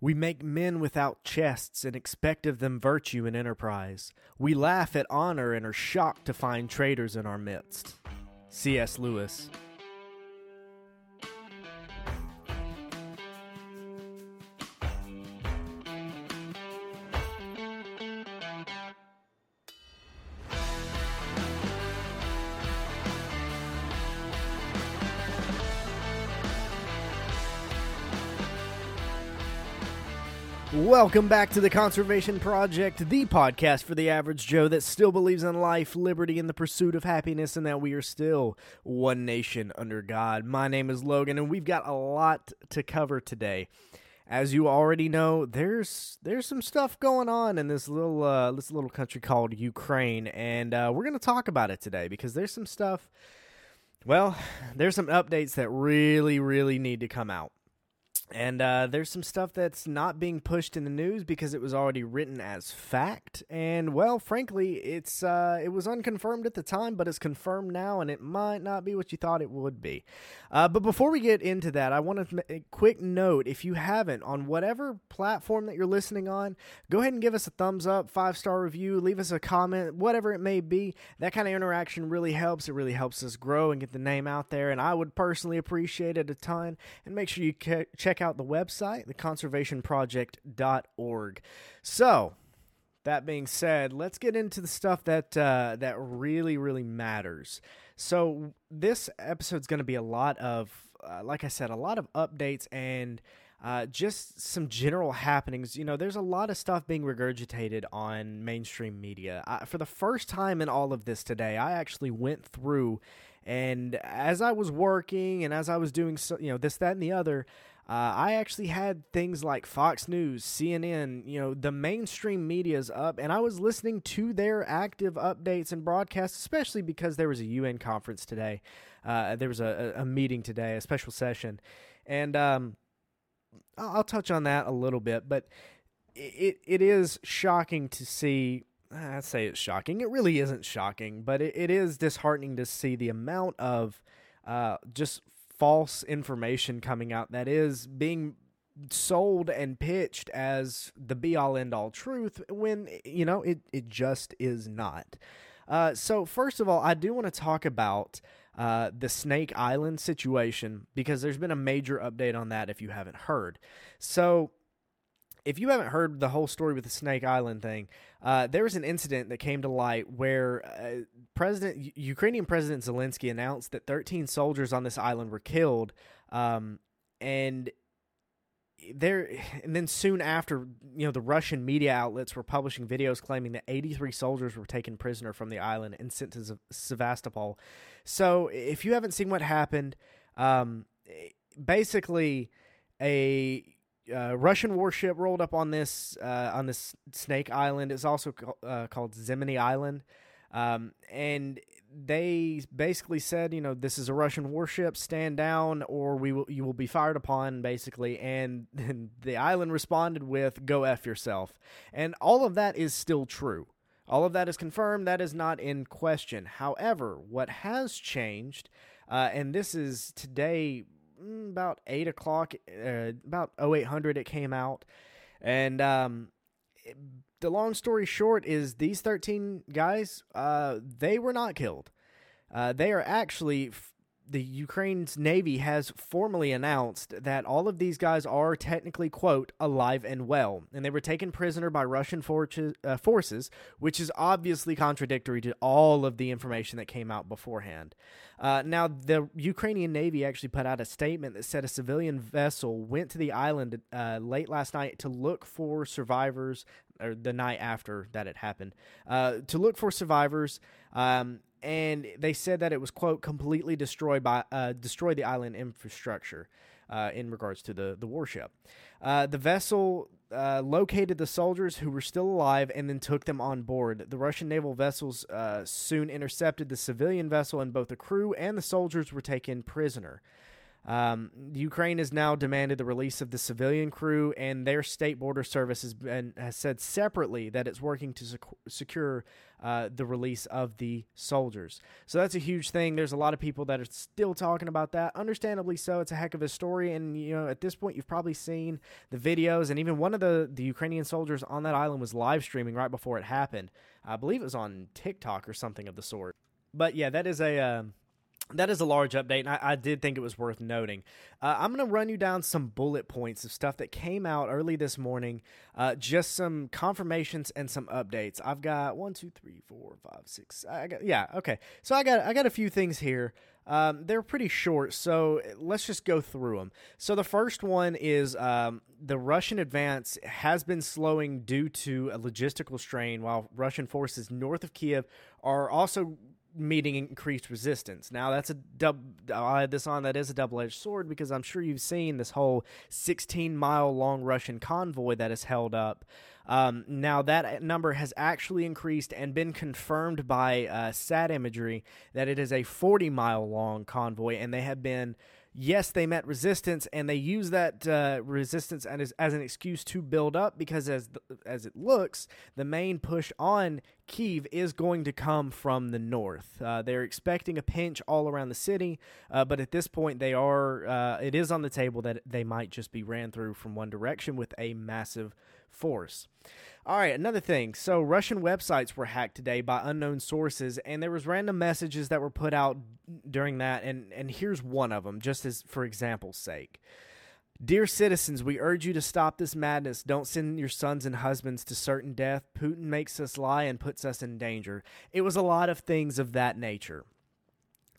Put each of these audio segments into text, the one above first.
We make men without chests and expect of them virtue and enterprise. We laugh at honor and are shocked to find traitors in our midst. C.S. Lewis. Welcome back to the Conservation Project, the podcast for the average Joe that still believes in life, liberty, and the pursuit of happiness, and that we are still one nation under God. My name is Logan, and we've got a lot to cover today. As you already know, there's there's some stuff going on in this little uh, this little country called Ukraine, and uh, we're going to talk about it today because there's some stuff. Well, there's some updates that really, really need to come out. And uh, there's some stuff that's not being pushed in the news because it was already written as fact. And well, frankly, it's uh, it was unconfirmed at the time, but it's confirmed now, and it might not be what you thought it would be. Uh, but before we get into that, I want to make a quick note: if you haven't on whatever platform that you're listening on, go ahead and give us a thumbs up, five star review, leave us a comment, whatever it may be. That kind of interaction really helps. It really helps us grow and get the name out there. And I would personally appreciate it a ton. And make sure you check check out the website, theconservationproject.org. So, that being said, let's get into the stuff that uh, that really, really matters. So, this episode is going to be a lot of, uh, like I said, a lot of updates and uh, just some general happenings. You know, there's a lot of stuff being regurgitated on mainstream media. I, for the first time in all of this today, I actually went through and as I was working and as I was doing, so, you know, this, that, and the other, uh, I actually had things like Fox News, CNN, you know, the mainstream media's up, and I was listening to their active updates and broadcasts, especially because there was a UN conference today. Uh, there was a, a, meeting today, a special session, and um, I'll, I'll, touch on that a little bit. But it it is shocking to see. I say it's shocking. It really isn't shocking, but it, it is disheartening to see the amount of uh, just false information coming out that is being sold and pitched as the be all end all truth when you know it it just is not. Uh, so first of all, I do want to talk about uh, the Snake Island situation because there's been a major update on that if you haven't heard. So if you haven't heard the whole story with the Snake Island thing, uh, there was an incident that came to light where uh, President Ukrainian President Zelensky announced that 13 soldiers on this island were killed, um, and there and then soon after, you know, the Russian media outlets were publishing videos claiming that 83 soldiers were taken prisoner from the island and sent to Sevastopol. So, if you haven't seen what happened, um, basically a uh, Russian warship rolled up on this uh, on this Snake Island. It's also co- uh, called Zimny Island, um, and they basically said, you know, this is a Russian warship. Stand down, or we will you will be fired upon. Basically, and the island responded with, "Go f yourself," and all of that is still true. All of that is confirmed. That is not in question. However, what has changed, uh, and this is today about eight o'clock, uh, about 0800 it came out, and um, it, the long story short is these 13 guys, uh, they were not killed. Uh, they are actually the Ukraine's navy has formally announced that all of these guys are technically quote alive and well, and they were taken prisoner by Russian forces, uh, forces, which is obviously contradictory to all of the information that came out beforehand. Uh, now, the Ukrainian navy actually put out a statement that said a civilian vessel went to the island uh, late last night to look for survivors, or the night after that it happened, uh, to look for survivors. Um, and they said that it was quote completely destroyed by uh, destroyed the island infrastructure uh, in regards to the the warship. Uh, the vessel uh, located the soldiers who were still alive and then took them on board. The Russian naval vessels uh, soon intercepted the civilian vessel, and both the crew and the soldiers were taken prisoner. Um, Ukraine has now demanded the release of the civilian crew, and their state border service has, been, has said separately that it's working to sec- secure uh, the release of the soldiers. So that's a huge thing. There's a lot of people that are still talking about that. Understandably so. It's a heck of a story, and you know at this point you've probably seen the videos, and even one of the the Ukrainian soldiers on that island was live streaming right before it happened. I believe it was on TikTok or something of the sort. But yeah, that is a. Uh, that is a large update, and I, I, did think it was worth noting. Uh, I'm going to run you down some bullet points of stuff that came out early this morning, uh, just some confirmations and some updates. I've got one, two, three, four, five, six. I got yeah, okay. So I got I got a few things here. Um, they're pretty short, so let's just go through them. So the first one is um, the Russian advance has been slowing due to a logistical strain, while Russian forces north of Kiev are also meeting increased resistance. Now that's a dub. I'll add this on. That is a double-edged sword because I'm sure you've seen this whole 16-mile long Russian convoy that is held up. Um, now that number has actually increased and been confirmed by uh, sat imagery that it is a 40-mile long convoy, and they have been yes, they met resistance, and they use that uh, resistance as, as an excuse to build up because, as as it looks, the main push on Kiev is going to come from the north. Uh, they're expecting a pinch all around the city, uh, but at this point, they are. Uh, it is on the table that they might just be ran through from one direction with a massive force. All right, another thing. So Russian websites were hacked today by unknown sources, and there was random messages that were put out during that. And and here's one of them, just as for example's sake. Dear citizens, we urge you to stop this madness. Don't send your sons and husbands to certain death. Putin makes us lie and puts us in danger. It was a lot of things of that nature.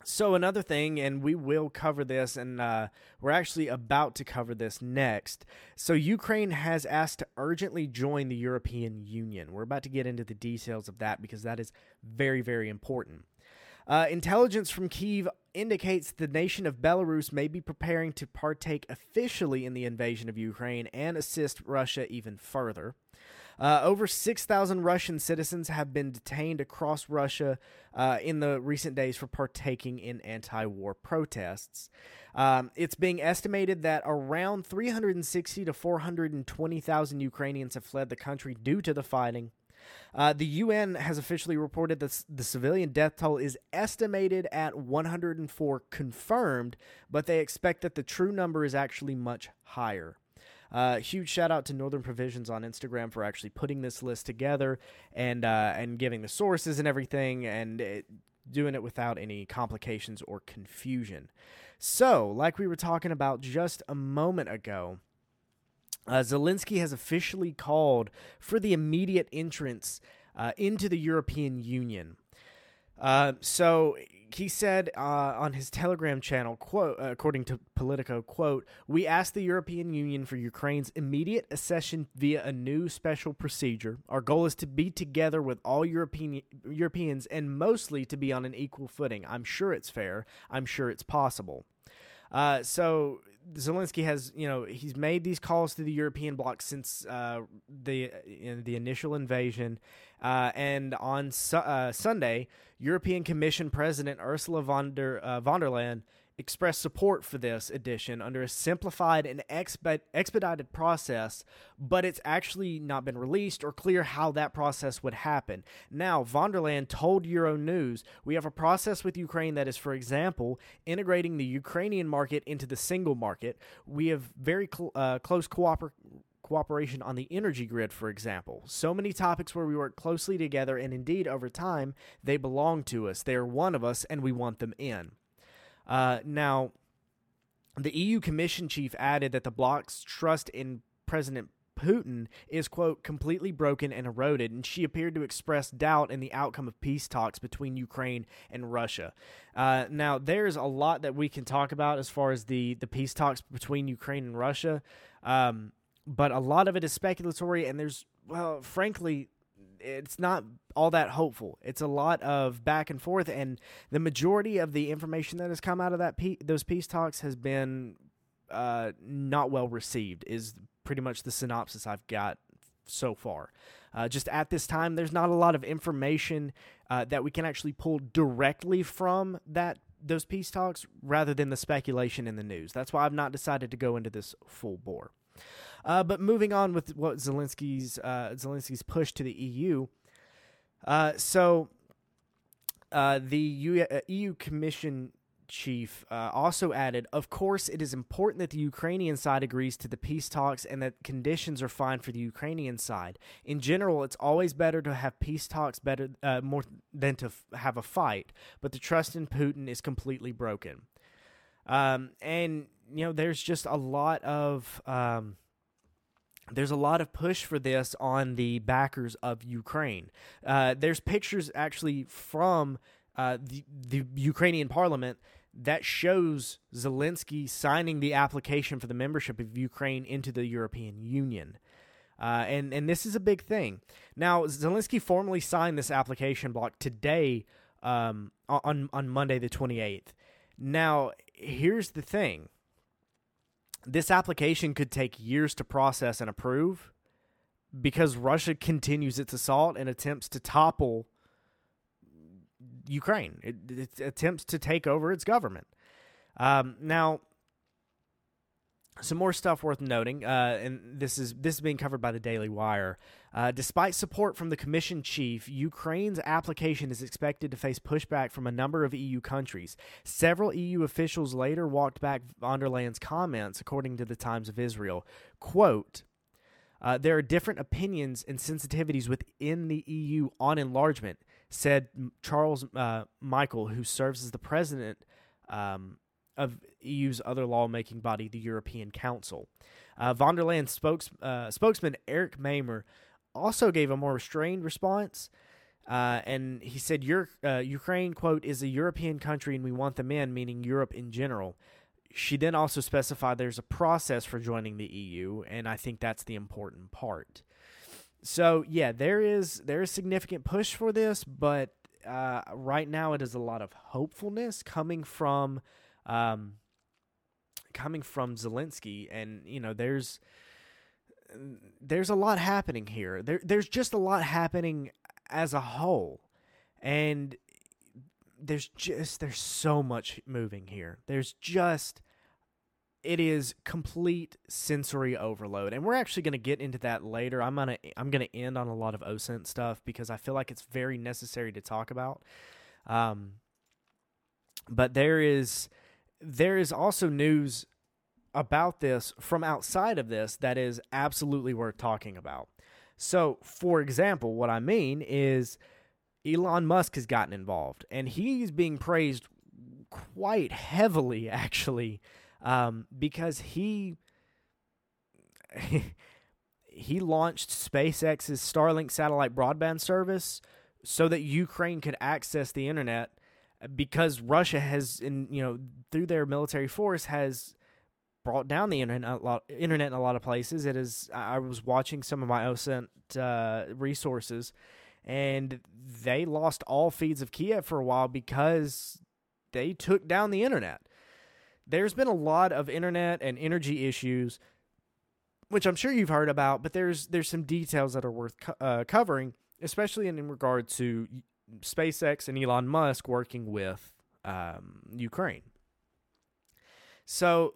So another thing, and we will cover this, and uh, we're actually about to cover this next. So Ukraine has asked to urgently join the European Union. We're about to get into the details of that because that is very, very important. Uh, intelligence from Kiev indicates the nation of Belarus may be preparing to partake officially in the invasion of Ukraine and assist Russia even further. Uh, over 6,000 Russian citizens have been detained across Russia uh, in the recent days for partaking in anti war protests. Um, it's being estimated that around 360 to 420,000 Ukrainians have fled the country due to the fighting. Uh, the UN has officially reported that the civilian death toll is estimated at 104 confirmed, but they expect that the true number is actually much higher. Uh, huge shout out to Northern Provisions on Instagram for actually putting this list together and uh, and giving the sources and everything and it, doing it without any complications or confusion. So, like we were talking about just a moment ago, uh, Zelensky has officially called for the immediate entrance uh, into the European Union. Uh, so he said uh, on his Telegram channel, quote, uh, according to Politico, quote, "We ask the European Union for Ukraine's immediate accession via a new special procedure. Our goal is to be together with all European Europeans and mostly to be on an equal footing. I'm sure it's fair. I'm sure it's possible." Uh, so Zelensky has, you know, he's made these calls to the European bloc since uh, the know, the initial invasion, uh, and on su- uh, Sunday, European Commission President Ursula von der uh, von der Leyen expressed support for this edition under a simplified and expedited process, but it's actually not been released or clear how that process would happen. Now, von der Leyen told Euronews, we have a process with Ukraine that is, for example, integrating the Ukrainian market into the single market. We have very cl- uh, close cooperation on the energy grid, for example. So many topics where we work closely together, and indeed, over time, they belong to us. They are one of us, and we want them in. Uh, now, the EU Commission chief added that the bloc's trust in President Putin is, quote, completely broken and eroded, and she appeared to express doubt in the outcome of peace talks between Ukraine and Russia. Uh, now, there's a lot that we can talk about as far as the, the peace talks between Ukraine and Russia, um, but a lot of it is speculatory, and there's, well, frankly, it's not all that hopeful. It's a lot of back and forth, and the majority of the information that has come out of that pe- those peace talks has been uh, not well received. Is pretty much the synopsis I've got so far. Uh, just at this time, there's not a lot of information uh, that we can actually pull directly from that those peace talks rather than the speculation in the news. That's why I've not decided to go into this full bore. Uh, but moving on with what Zelensky's uh, Zelensky's push to the EU. Uh, so uh, the EU, EU Commission chief uh, also added, Of course, it is important that the Ukrainian side agrees to the peace talks and that conditions are fine for the Ukrainian side. In general, it's always better to have peace talks better uh, more than to f- have a fight, but the trust in Putin is completely broken. Um, and, you know, there's just a lot of. Um, there's a lot of push for this on the backers of Ukraine. Uh, there's pictures actually from uh, the the Ukrainian parliament that shows Zelensky signing the application for the membership of Ukraine into the European Union. Uh, and and this is a big thing. Now Zelensky formally signed this application block today um, on on Monday the twenty eighth. Now here's the thing: this application could take years to process and approve because Russia continues its assault and attempts to topple Ukraine. It, it, attempts to take over its government. Um, now, some more stuff worth noting, uh, and this is this is being covered by the Daily Wire. Uh, despite support from the Commission chief, Ukraine's application is expected to face pushback from a number of EU countries. Several EU officials later walked back von der Leyen's comments, according to the Times of Israel. "Quote: uh, There are different opinions and sensitivities within the EU on enlargement said Charles uh, Michel, who serves as the president um, of EU's other lawmaking body, the European Council. Uh, von der spokes, uh, spokesman Eric Mamer also gave a more restrained response. Uh, and he said, uh, Ukraine, quote, is a European country and we want them in, meaning Europe in general. She then also specified there's a process for joining the EU, and I think that's the important part so yeah, there is there is significant push for this, but uh, right now it is a lot of hopefulness coming from um, coming from Zelensky, and you know there's there's a lot happening here. There there's just a lot happening as a whole, and there's just there's so much moving here. There's just it is complete sensory overload and we're actually going to get into that later i'm going to i'm going to end on a lot of osint stuff because i feel like it's very necessary to talk about um, but there is there is also news about this from outside of this that is absolutely worth talking about. So for example what i mean is elon musk has gotten involved and he's being praised quite heavily actually um, because he he launched SpaceX's Starlink satellite broadband service so that Ukraine could access the internet because Russia has in you know through their military force has brought down the internet a lot, internet in a lot of places. It is I was watching some of my OSINT uh, resources and they lost all feeds of Kiev for a while because they took down the internet there's been a lot of internet and energy issues which I'm sure you've heard about, but there's there's some details that are worth co- uh, covering, especially in, in, regard to SpaceX and Elon Musk working with um, Ukraine. So,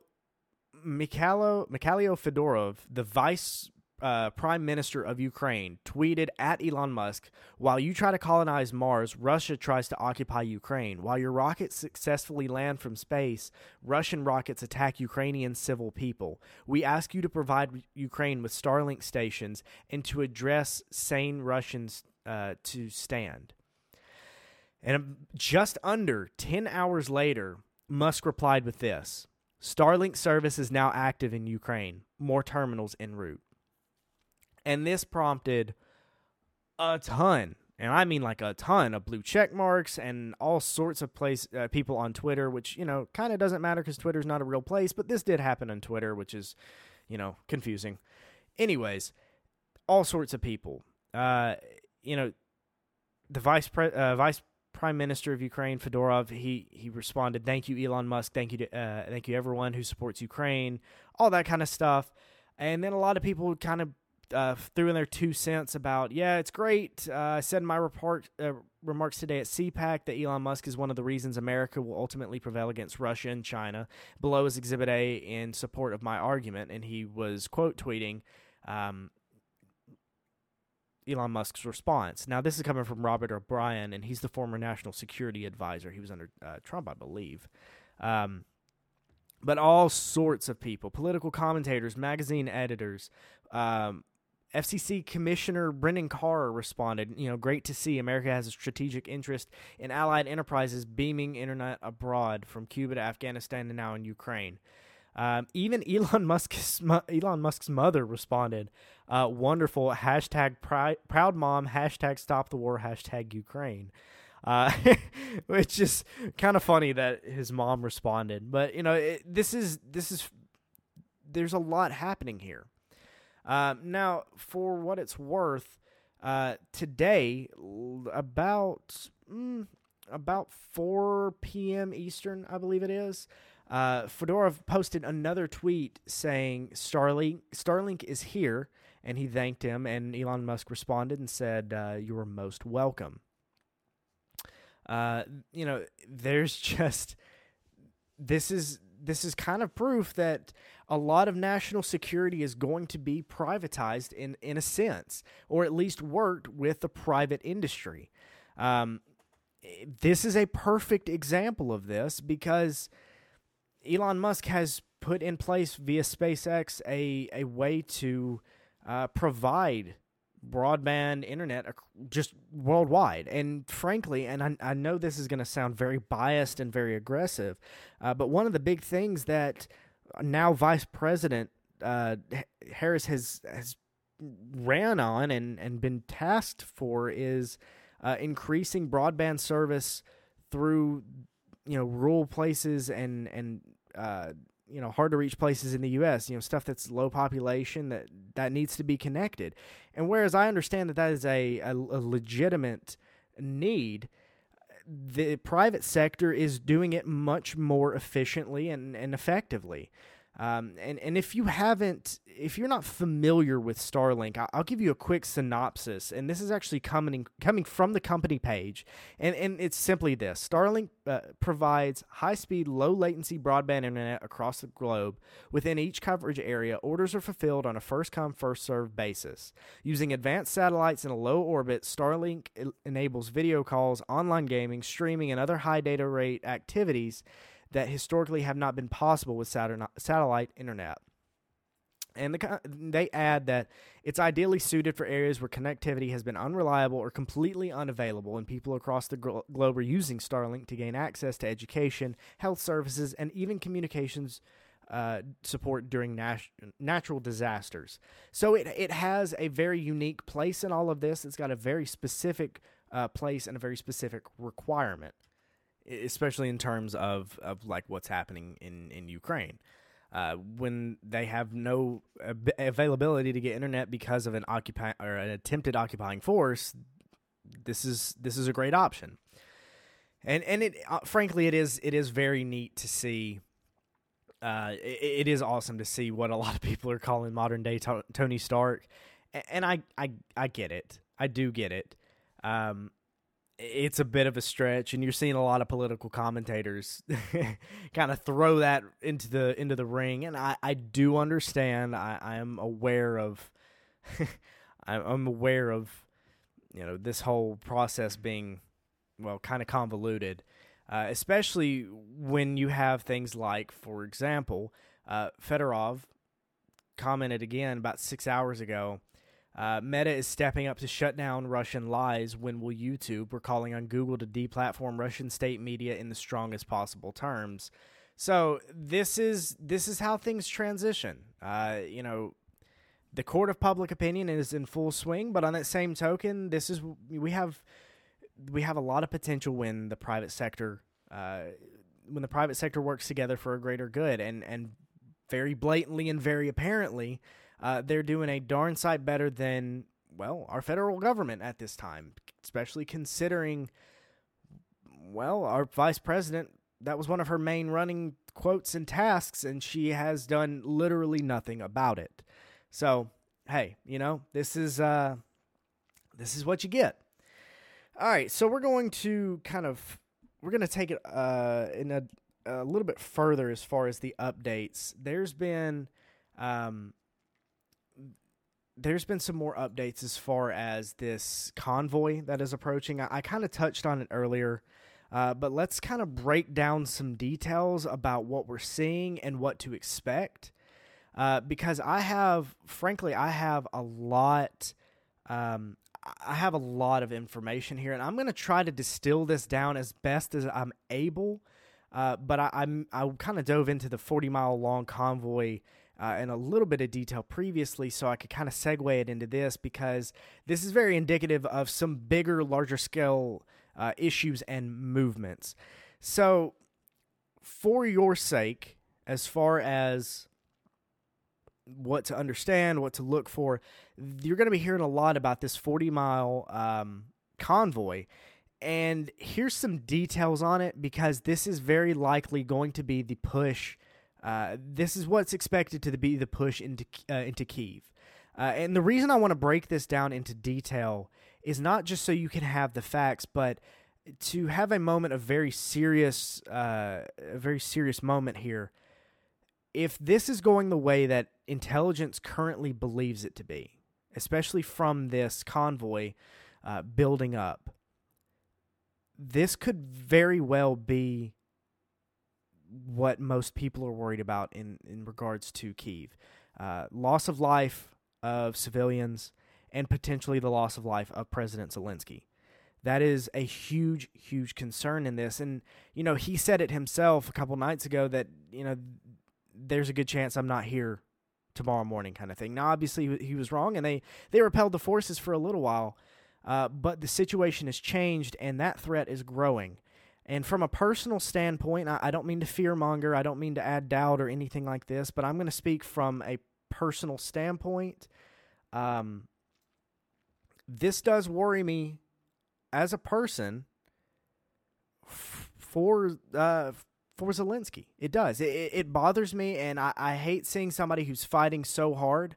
Mikhailo Mikhailo Fedorov, the vice uh, Prime Minister of Ukraine, tweeted at Elon Musk While you try to colonize Mars, Russia tries to occupy Ukraine. While your rockets successfully land from space, Russian rockets attack Ukrainian civil people. We ask you to provide Ukraine with Starlink stations and to address sane Russians uh, to stand. And just under 10 hours later, Musk replied with this Starlink service is now active in Ukraine, more terminals en route. And this prompted a ton, and I mean like a ton of blue check marks and all sorts of place uh, people on Twitter, which you know kind of doesn't matter because Twitter's not a real place, but this did happen on Twitter, which is you know confusing. Anyways, all sorts of people. Uh, you know, the vice pre- uh, vice prime minister of Ukraine, Fedorov, he he responded, "Thank you, Elon Musk. Thank you to uh, thank you everyone who supports Ukraine. All that kind of stuff." And then a lot of people kind of uh, threw in their two cents about, yeah, it's great. Uh, I said in my report uh, remarks today at CPAC that Elon Musk is one of the reasons America will ultimately prevail against Russia and China. Below is Exhibit A in support of my argument, and he was quote tweeting. Um, Elon Musk's response. Now, this is coming from Robert O'Brien, and he's the former national security advisor. He was under uh, Trump, I believe. Um, but all sorts of people, political commentators, magazine editors, um, FCC Commissioner Brendan Carr responded, you know, great to see America has a strategic interest in allied enterprises beaming internet abroad from Cuba to Afghanistan and now in Ukraine. Um, even Elon Musk's Elon Musk's mother responded, uh, "Wonderful hashtag proud mom hashtag stop the war hashtag Ukraine." Uh, which is kind of funny that his mom responded. But you know, it, this is this is there's a lot happening here. Um, now, for what it's worth, uh, today about mm, about 4 p.m. Eastern, I believe it is. Uh, Fedorov posted another tweet saying Starlink Starlink is here, and he thanked him. And Elon Musk responded and said, uh, "You are most welcome." Uh, you know, there's just this is this is kind of proof that a lot of national security is going to be privatized in in a sense, or at least worked with the private industry. Um, this is a perfect example of this because Elon Musk has put in place via SpaceX a a way to uh, provide broadband internet just worldwide. And frankly, and I, I know this is going to sound very biased and very aggressive, uh, but one of the big things that now Vice President uh, Harris has has ran on and, and been tasked for is uh, increasing broadband service through you know rural places and and uh, you know hard to reach places in the U.S. You know stuff that's low population that that needs to be connected. And whereas I understand that that is a, a, a legitimate need, the private sector is doing it much more efficiently and, and effectively. Um, and and if you haven't, if you're not familiar with Starlink, I'll give you a quick synopsis. And this is actually coming coming from the company page, and and it's simply this: Starlink uh, provides high-speed, low-latency broadband internet across the globe. Within each coverage area, orders are fulfilled on a first-come, first-served basis. Using advanced satellites in a low orbit, Starlink enables video calls, online gaming, streaming, and other high data rate activities that historically have not been possible with satellite internet. And the, they add that it's ideally suited for areas where connectivity has been unreliable or completely unavailable, and people across the globe are using Starlink to gain access to education, health services, and even communications uh, support during nat- natural disasters. So it it has a very unique place in all of this. It's got a very specific uh, place and a very specific requirement especially in terms of, of like what's happening in, in Ukraine. Uh, when they have no availability to get internet because of an occupy or an attempted occupying force, this is this is a great option. And and it uh, frankly it is it is very neat to see. Uh, it, it is awesome to see what a lot of people are calling modern day to- Tony Stark, and I, I I get it. I do get it. Um, it's a bit of a stretch and you're seeing a lot of political commentators kind of throw that into the into the ring and I, I do understand. I, I am aware of I'm aware of you know this whole process being well kind of convoluted uh, especially when you have things like for example uh, Fedorov commented again about six hours ago uh, Meta is stepping up to shut down Russian lies. When will YouTube? We're calling on Google to deplatform Russian state media in the strongest possible terms. So this is this is how things transition. Uh, you know, the court of public opinion is in full swing, but on that same token, this is we have we have a lot of potential when the private sector uh, when the private sector works together for a greater good, and and very blatantly and very apparently uh, they're doing a darn sight better than well our federal government at this time, especially considering well our vice president that was one of her main running quotes and tasks, and she has done literally nothing about it. So hey, you know, this is uh, this is what you get. All right, so we're going to kind of we're going to take it uh, in a, a little bit further as far as the updates. There's been um, there's been some more updates as far as this convoy that is approaching. I, I kind of touched on it earlier, uh, but let's kind of break down some details about what we're seeing and what to expect. Uh, because I have, frankly, I have a lot. Um, I have a lot of information here, and I'm going to try to distill this down as best as I'm able. Uh, but I, I'm I kind of dove into the 40 mile long convoy uh, in a little bit of detail previously, so I could kind of segue it into this because this is very indicative of some bigger, larger scale uh, issues and movements. So, for your sake, as far as what to understand, what to look for, you're going to be hearing a lot about this 40 mile um, convoy. And here's some details on it because this is very likely going to be the push uh, this is what's expected to be the push into uh, into Kiev. Uh, and the reason I want to break this down into detail is not just so you can have the facts, but to have a moment of very serious, uh, a very serious moment here. If this is going the way that intelligence currently believes it to be, especially from this convoy uh, building up, this could very well be what most people are worried about in, in regards to Kiev. Uh, loss of life of civilians and potentially the loss of life of President Zelensky. That is a huge, huge concern in this. And, you know, he said it himself a couple nights ago that, you know, there's a good chance I'm not here tomorrow morning kind of thing. Now, obviously, he was wrong, and they, they repelled the forces for a little while, uh, but the situation has changed, and that threat is growing. And from a personal standpoint, I, I don't mean to fearmonger, I don't mean to add doubt or anything like this, but I'm going to speak from a personal standpoint. Um, this does worry me as a person for uh, for Zelensky. It does. It, it bothers me, and I, I hate seeing somebody who's fighting so hard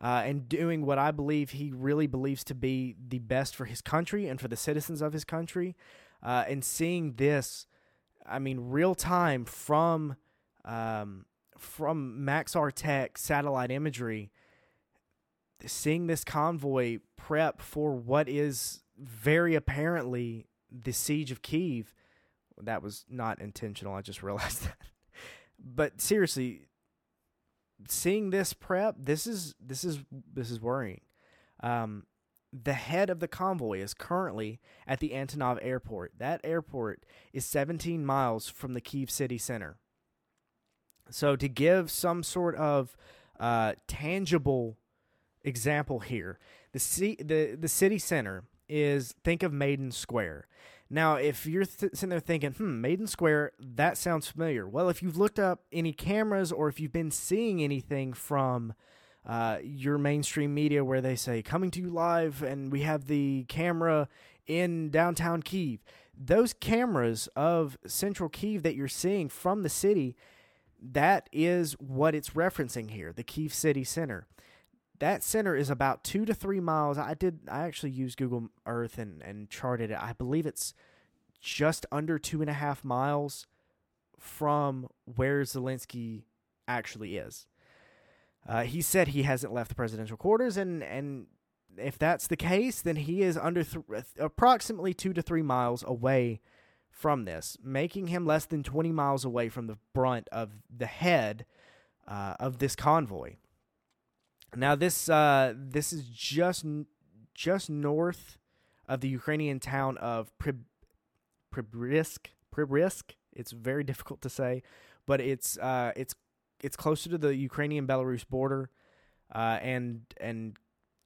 uh, and doing what I believe he really believes to be the best for his country and for the citizens of his country uh, and seeing this, I mean, real time from um, from Maxar Tech satellite imagery, seeing this convoy prep for what is very apparently the siege of Kiev. That was not intentional. I just realized that. But seriously, seeing this prep, this is this is this is worrying. Um, the head of the convoy is currently at the Antonov airport. That airport is 17 miles from the Kiev city center. So, to give some sort of uh, tangible example here, the, c- the, the city center is think of Maidan Square. Now, if you're th- sitting there thinking, hmm, Maidan Square, that sounds familiar. Well, if you've looked up any cameras or if you've been seeing anything from uh, your mainstream media where they say coming to you live and we have the camera in downtown Kiev. Those cameras of central Kiev that you're seeing from the city, that is what it's referencing here, the Kiev City Center. That center is about two to three miles. I did I actually used Google Earth and, and charted it. I believe it's just under two and a half miles from where Zelensky actually is. Uh, he said he hasn't left the presidential quarters, and and if that's the case, then he is under th- approximately two to three miles away from this, making him less than 20 miles away from the brunt of the head uh, of this convoy. Now, this uh, this is just just north of the Ukrainian town of Prib- Pribrisk. Pribrisk. It's very difficult to say, but it's uh, it's it's closer to the Ukrainian Belarus border, uh, and and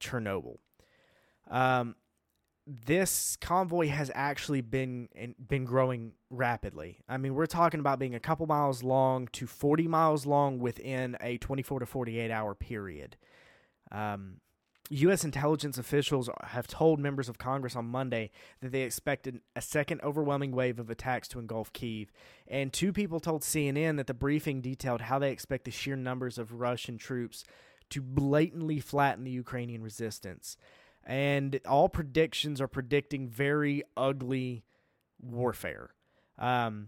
Chernobyl. Um, this convoy has actually been been growing rapidly. I mean, we're talking about being a couple miles long to 40 miles long within a 24 to 48 hour period. Um, U.S. intelligence officials have told members of Congress on Monday that they expected a second overwhelming wave of attacks to engulf Kiev. And two people told CNN that the briefing detailed how they expect the sheer numbers of Russian troops to blatantly flatten the Ukrainian resistance. And all predictions are predicting very ugly warfare. Um,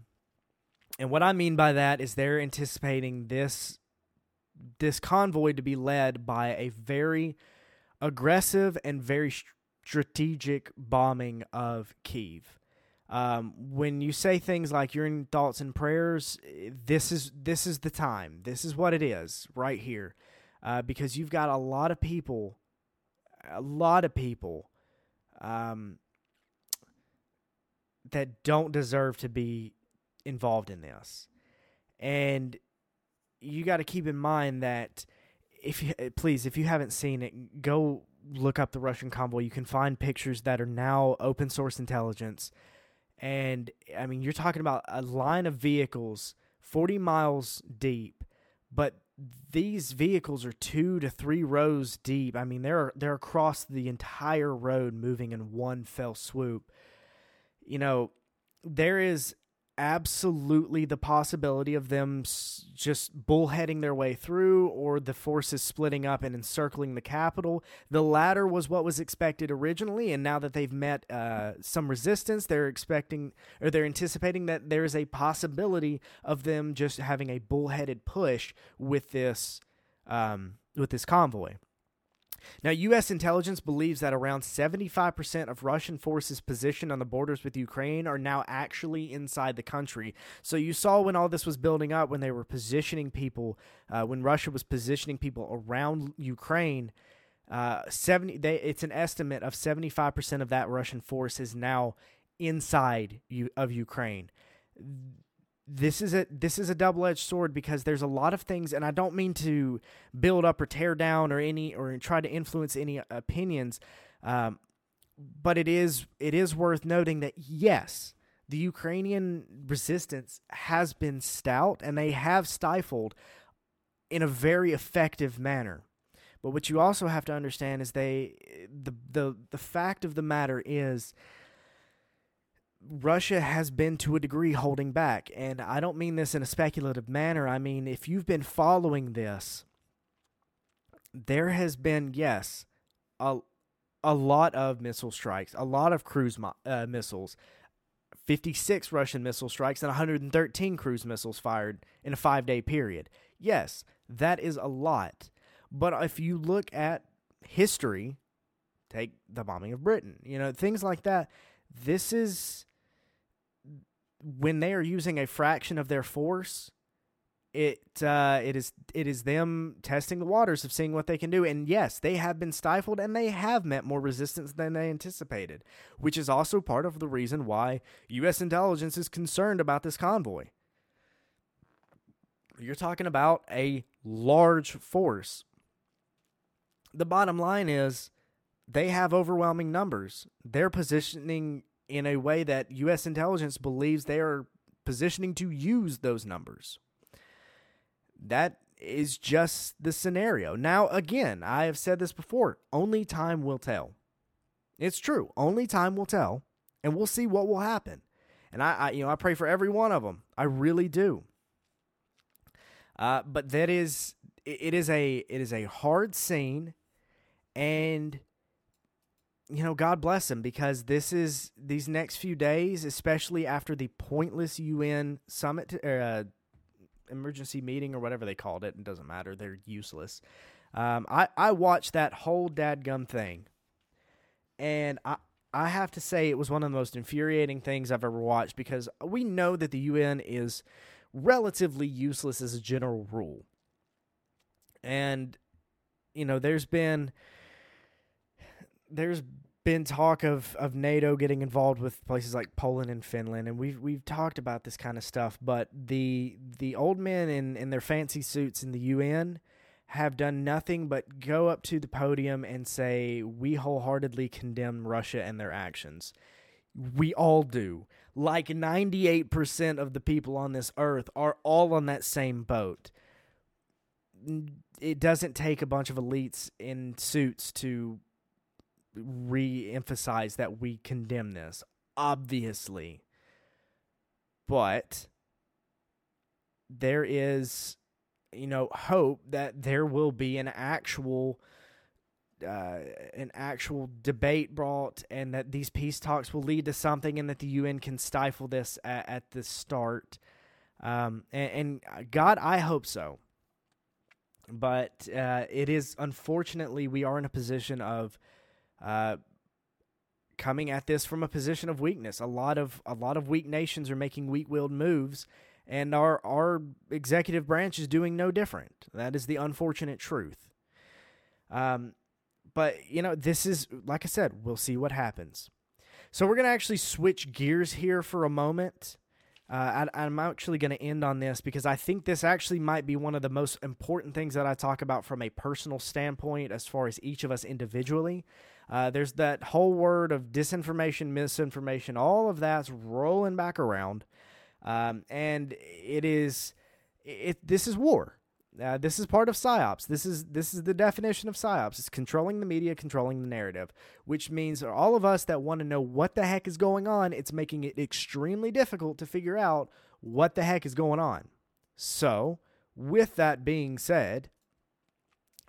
and what I mean by that is they're anticipating this this convoy to be led by a very aggressive and very strategic bombing of Kiev. Um, when you say things like "you're in thoughts and prayers," this is this is the time. This is what it is right here, uh, because you've got a lot of people, a lot of people, um, that don't deserve to be involved in this, and you got to keep in mind that if you please, if you haven't seen it, go look up the Russian convoy. You can find pictures that are now open source intelligence and I mean, you're talking about a line of vehicles 40 miles deep, but these vehicles are two to three rows deep. I mean, they're they're across the entire road moving in one fell swoop. You know, there is absolutely the possibility of them just bullheading their way through or the forces splitting up and encircling the capital. The latter was what was expected originally, and now that they've met uh, some resistance, they're expecting or they're anticipating that there is a possibility of them just having a bullheaded push with this um, with this convoy. Now, U.S. intelligence believes that around 75% of Russian forces positioned on the borders with Ukraine are now actually inside the country. So, you saw when all this was building up, when they were positioning people, uh, when Russia was positioning people around Ukraine. Uh, 70 they, it's an estimate of 75% of that Russian force is now inside of Ukraine this is a this is a double-edged sword because there's a lot of things and I don't mean to build up or tear down or any or try to influence any opinions um, but it is it is worth noting that yes the Ukrainian resistance has been stout and they have stifled in a very effective manner. But what you also have to understand is they the the the fact of the matter is Russia has been to a degree holding back. And I don't mean this in a speculative manner. I mean, if you've been following this, there has been, yes, a, a lot of missile strikes, a lot of cruise uh, missiles, 56 Russian missile strikes, and 113 cruise missiles fired in a five day period. Yes, that is a lot. But if you look at history, take the bombing of Britain, you know, things like that, this is when they are using a fraction of their force, it uh, it is it is them testing the waters of seeing what they can do. And yes, they have been stifled and they have met more resistance than they anticipated, which is also part of the reason why U.S. intelligence is concerned about this convoy. You're talking about a large force. The bottom line is they have overwhelming numbers. They're positioning in a way that U.S. intelligence believes they are positioning to use those numbers. That is just the scenario. Now, again, I have said this before only time will tell. It's true. Only time will tell, and we'll see what will happen. And I, I you know, I pray for every one of them. I really do. Uh, but that is, it is a, it is a hard scene, and you know, God bless him because this is these next few days, especially after the pointless UN summit, uh, emergency meeting or whatever they called it. It doesn't matter; they're useless. Um, I I watched that whole dadgum thing, and I I have to say it was one of the most infuriating things I've ever watched because we know that the UN is relatively useless as a general rule, and you know, there's been there's been talk of, of NATO getting involved with places like Poland and Finland, and we've we've talked about this kind of stuff. But the the old men in, in their fancy suits in the UN have done nothing but go up to the podium and say we wholeheartedly condemn Russia and their actions. We all do. Like 98% of the people on this earth are all on that same boat. It doesn't take a bunch of elites in suits to re-emphasize that we condemn this obviously but there is you know, hope that there will be an actual uh, an actual debate brought and that these peace talks will lead to something and that the UN can stifle this at, at the start. Um, and, and, God, I hope so. But uh, it is unfortunately, we are in a position of uh, coming at this from a position of weakness. A lot of a lot of weak nations are making weak-willed moves, and our our executive branch is doing no different. That is the unfortunate truth. Um, but you know, this is like I said, we'll see what happens. So we're gonna actually switch gears here for a moment. Uh, I, I'm actually going to end on this because I think this actually might be one of the most important things that I talk about from a personal standpoint, as far as each of us individually. Uh, there's that whole word of disinformation, misinformation, all of that's rolling back around, um, and it is it. This is war. Uh, this is part of psyops. This is this is the definition of psyops. It's controlling the media, controlling the narrative, which means all of us that want to know what the heck is going on, it's making it extremely difficult to figure out what the heck is going on. So, with that being said,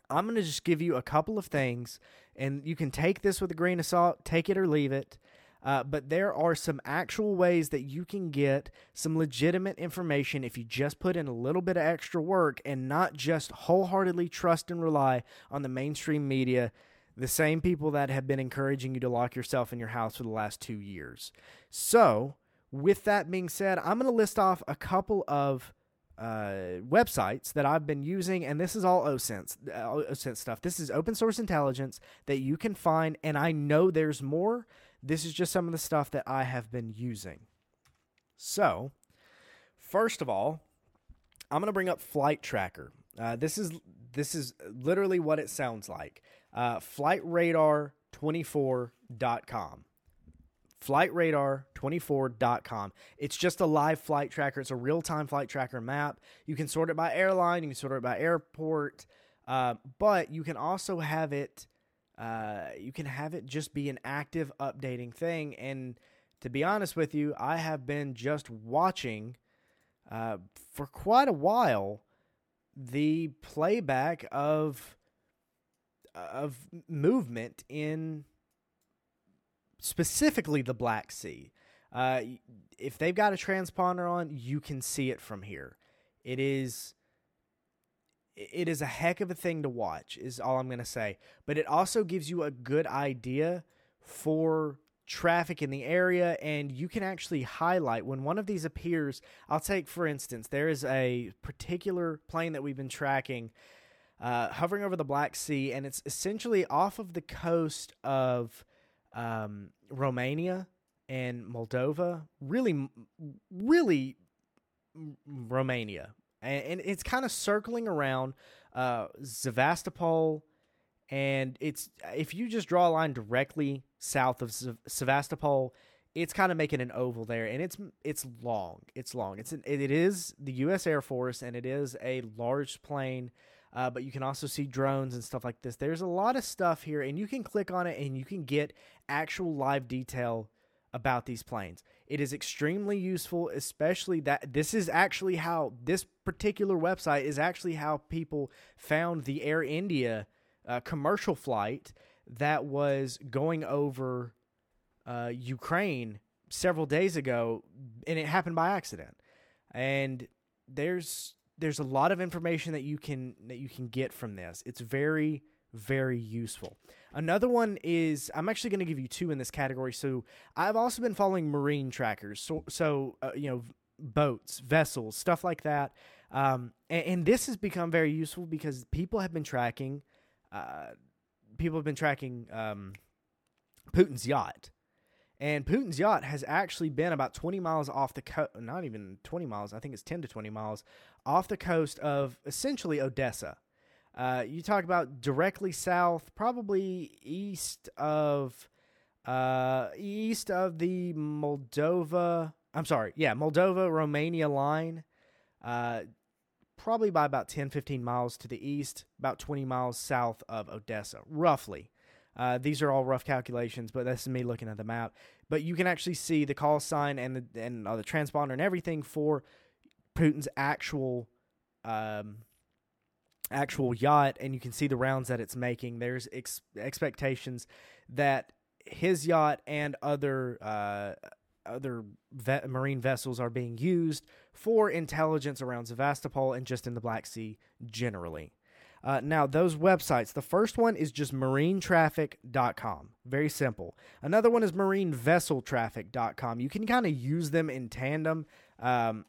I'm going to just give you a couple of things, and you can take this with a grain of salt, take it or leave it. Uh, but there are some actual ways that you can get some legitimate information if you just put in a little bit of extra work and not just wholeheartedly trust and rely on the mainstream media, the same people that have been encouraging you to lock yourself in your house for the last two years. So, with that being said, I'm going to list off a couple of uh, websites that I've been using, and this is all OSINT, uh, OSINT stuff. This is open source intelligence that you can find, and I know there's more. This is just some of the stuff that I have been using. So, first of all, I'm going to bring up Flight Tracker. Uh, this is this is literally what it sounds like. Uh, FlightRadar24.com flightradar24.com. It's just a live flight tracker. It's a real time flight tracker map. You can sort it by airline, you can sort it by airport, uh, but you can also have it. Uh, you can have it just be an active updating thing. And to be honest with you, I have been just watching uh, for quite a while the playback of of movement in specifically the Black Sea. Uh, if they've got a transponder on, you can see it from here. It is it is a heck of a thing to watch is all I'm going to say, but it also gives you a good idea for traffic in the area and you can actually highlight when one of these appears. I'll take for instance, there is a particular plane that we've been tracking uh, hovering over the Black Sea and it's essentially off of the coast of um, Romania and Moldova, really, really Romania, and, and it's kind of circling around uh, Sevastopol, and it's if you just draw a line directly south of Sevastopol, it's kind of making an oval there, and it's it's long. It's long. It's an, it is the U.S. Air Force, and it is a large plane uh, but you can also see drones and stuff like this. There's a lot of stuff here, and you can click on it and you can get actual live detail about these planes. It is extremely useful, especially that this is actually how this particular website is actually how people found the Air India uh, commercial flight that was going over uh, Ukraine several days ago, and it happened by accident. And there's there's a lot of information that you can that you can get from this. It's very very useful. Another one is I'm actually going to give you two in this category. So I've also been following marine trackers. So so uh, you know boats, vessels, stuff like that. Um, and, and, this has become very useful because people have been tracking. Uh, people have been tracking um, Putin's yacht and Putin's yacht has actually been about 20 miles off the coast, not even 20 miles, I think it's 10 to 20 miles off the coast of essentially Odessa. Uh, you talk about directly south, probably east of uh, east of the Moldova. I'm sorry, yeah, Moldova Romania line. Uh, probably by about 10, 15 miles to the east, about 20 miles south of Odessa, roughly. Uh, these are all rough calculations, but that's me looking at the map. But you can actually see the call sign and the and uh, the transponder and everything for Putin's actual um, actual yacht and you can see the rounds that it's making. There's ex- expectations that his yacht and other uh, other ve- marine vessels are being used for intelligence around Sevastopol and just in the Black Sea generally. Uh, now, those websites, the first one is just marinetraffic.com. Very simple. Another one is marinevesseltraffic.com. You can kind of use them in tandem. Um,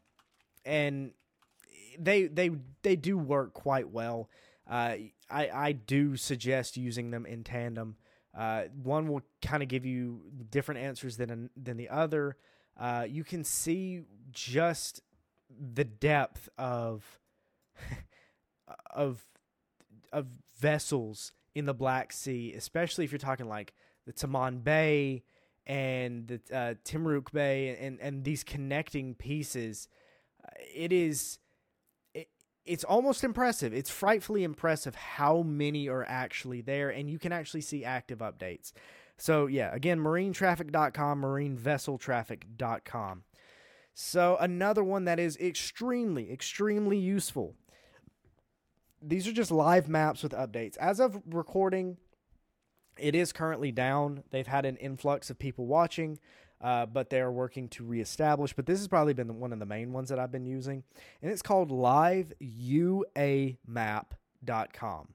and they they they do work quite well. Uh, I I do suggest using them in tandem. Uh, one will kind of give you different answers than than the other. Uh, you can see just the depth of of of vessels in the Black Sea, especially if you're talking like the Taman Bay and the uh, Temryuk Bay and and these connecting pieces. It is it's almost impressive. It's frightfully impressive how many are actually there, and you can actually see active updates. So, yeah, again, marinetraffic.com, marinevesseltraffic.com. So, another one that is extremely, extremely useful. These are just live maps with updates. As of recording, it is currently down. They've had an influx of people watching uh, but they're working to reestablish. But this has probably been one of the main ones that I've been using, and it's called liveuamap.com.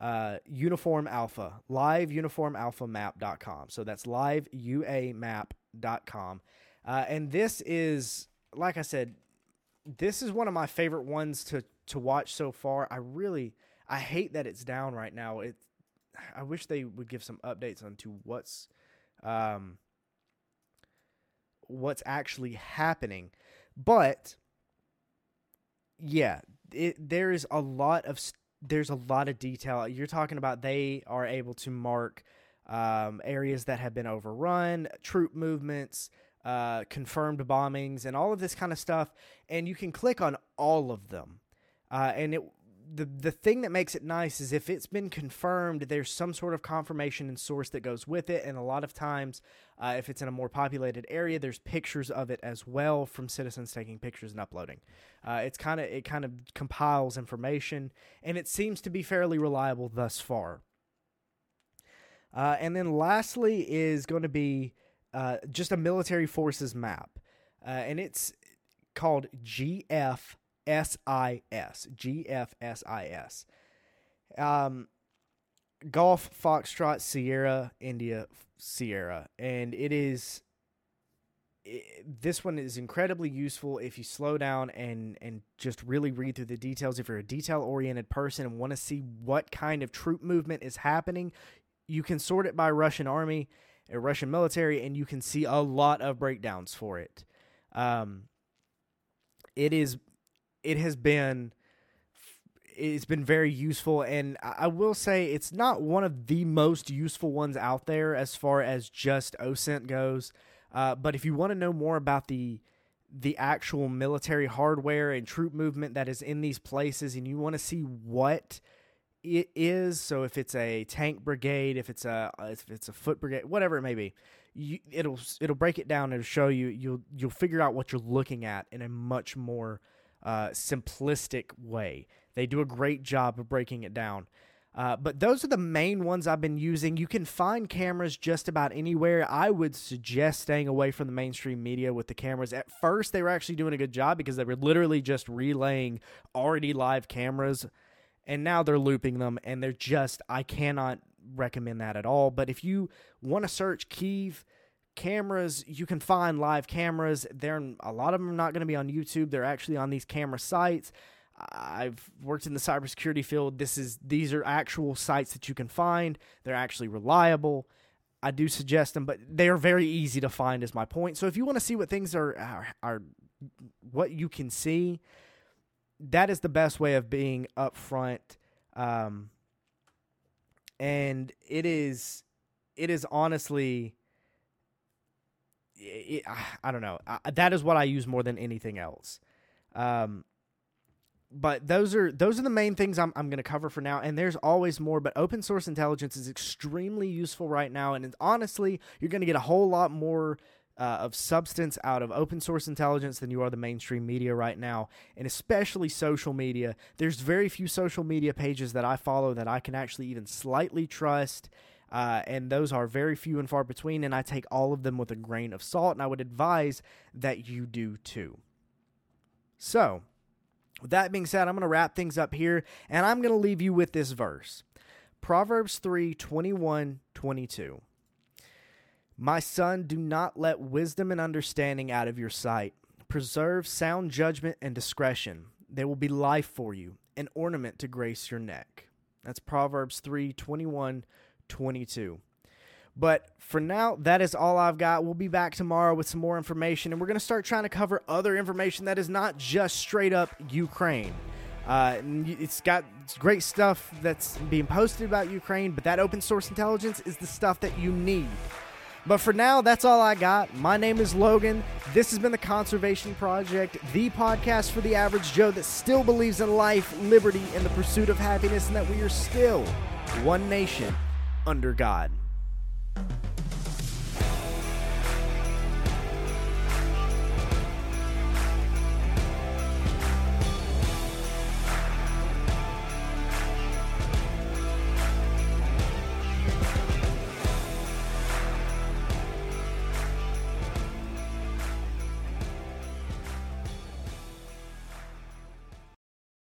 Uh, uniform alpha, live uniform alpha map.com. So that's liveuamap.com. Uh, and this is, like I said, this is one of my favorite ones to, to watch so far. I really, I hate that it's down right now. It, I wish they would give some updates onto what's, um, what's actually happening. But yeah, it, there is a lot of there's a lot of detail. You're talking about they are able to mark um, areas that have been overrun, troop movements, uh, confirmed bombings, and all of this kind of stuff. And you can click on all of them, uh, and it the the thing that makes it nice is if it's been confirmed, there's some sort of confirmation and source that goes with it, and a lot of times, uh, if it's in a more populated area, there's pictures of it as well from citizens taking pictures and uploading. Uh, it's kind of it kind of compiles information, and it seems to be fairly reliable thus far. Uh, and then lastly is going to be uh, just a military forces map, uh, and it's called GF S-I-S, G-F-S-I-S. Um, Golf, Foxtrot, Sierra, India, Sierra. And it is, it, this one is incredibly useful if you slow down and, and just really read through the details. If you're a detail oriented person and want to see what kind of troop movement is happening, you can sort it by Russian army, a Russian military, and you can see a lot of breakdowns for it. Um, it is it has been it's been very useful and I will say it's not one of the most useful ones out there as far as just OSINT goes. Uh, but if you want to know more about the the actual military hardware and troop movement that is in these places and you want to see what it is so if it's a tank brigade if it's a if it's a foot brigade whatever it may be you, it'll it'll break it down and show you you'll you'll figure out what you're looking at in a much more uh, simplistic way. They do a great job of breaking it down. Uh, but those are the main ones I've been using. You can find cameras just about anywhere. I would suggest staying away from the mainstream media with the cameras. At first, they were actually doing a good job because they were literally just relaying already live cameras, and now they're looping them, and they're just, I cannot recommend that at all. But if you want to search Kiev, cameras you can find live cameras. They're a lot of them are not going to be on youtube. They're actually on these camera sites. I've worked in the cybersecurity field. This is these are actual sites that you can find. They're actually reliable. I do suggest them but they are very easy to find is my point. So if you want to see what things are, are, are what you can see that is the best way of being upfront um, and it is it is honestly it, I don't know. I, that is what I use more than anything else. Um, but those are those are the main things I'm I'm going to cover for now. And there's always more. But open source intelligence is extremely useful right now, and honestly, you're going to get a whole lot more uh, of substance out of open source intelligence than you are the mainstream media right now, and especially social media. There's very few social media pages that I follow that I can actually even slightly trust. Uh, and those are very few and far between, and I take all of them with a grain of salt, and I would advise that you do too. So, with that being said, I'm going to wrap things up here, and I'm going to leave you with this verse Proverbs 3 21 22. My son, do not let wisdom and understanding out of your sight. Preserve sound judgment and discretion. They will be life for you, an ornament to grace your neck. That's Proverbs 3 21 22. But for now, that is all I've got. We'll be back tomorrow with some more information, and we're going to start trying to cover other information that is not just straight up Ukraine. Uh, it's got great stuff that's being posted about Ukraine, but that open source intelligence is the stuff that you need. But for now, that's all I got. My name is Logan. This has been the Conservation Project, the podcast for the average Joe that still believes in life, liberty, and the pursuit of happiness, and that we are still one nation under God.